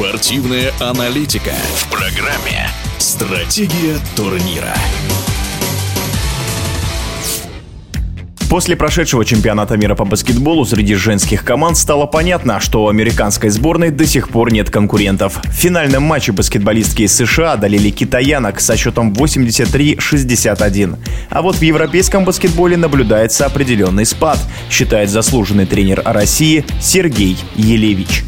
Спортивная аналитика в программе «Стратегия турнира». После прошедшего чемпионата мира по баскетболу среди женских команд стало понятно, что у американской сборной до сих пор нет конкурентов. В финальном матче баскетболистки из США одолели китаянок со счетом 83-61. А вот в европейском баскетболе наблюдается определенный спад, считает заслуженный тренер России Сергей Елевич.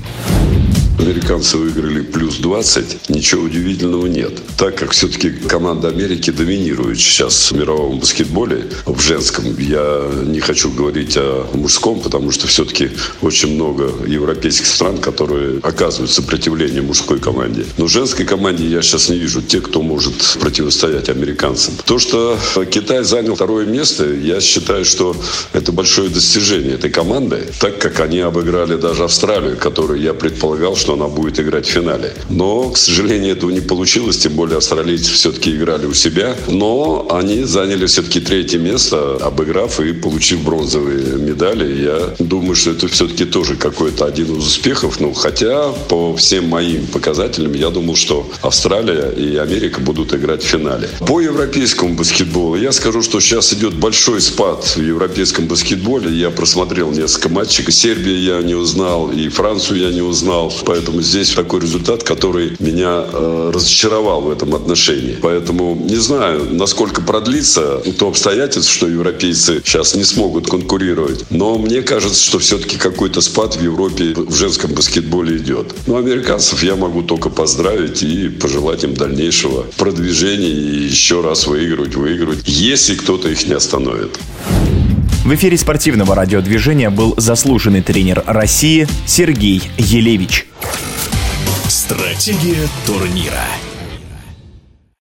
Американцы выиграли плюс 20. Ничего удивительного нет. Так как все-таки команда Америки доминирует сейчас в мировом баскетболе, в женском, я не хочу говорить о мужском, потому что все-таки очень много европейских стран, которые оказывают сопротивление мужской команде. Но женской команде я сейчас не вижу тех, кто может противостоять американцам. То, что Китай занял второе место, я считаю, что это большое достижение этой команды, так как они обыграли даже Австралию, которую я предполагал, она будет играть в финале. Но, к сожалению, этого не получилось, тем более австралийцы все-таки играли у себя. Но они заняли все-таки третье место, обыграв и получив бронзовые медали. Я думаю, что это все-таки тоже какой-то один из успехов. Ну, хотя по всем моим показателям я думал, что Австралия и Америка будут играть в финале. По европейскому баскетболу я скажу, что сейчас идет большой спад в европейском баскетболе. Я просмотрел несколько матчей. Сербию я не узнал, и Францию я не узнал. Поэтому здесь такой результат, который меня э, разочаровал в этом отношении. Поэтому не знаю, насколько продлится то обстоятельство, что европейцы сейчас не смогут конкурировать. Но мне кажется, что все-таки какой-то спад в Европе в женском баскетболе идет. Но американцев я могу только поздравить и пожелать им дальнейшего продвижения и еще раз выигрывать, выигрывать, если кто-то их не остановит. В эфире спортивного радиодвижения был заслуженный тренер России Сергей Елевич. Стратегия турнира.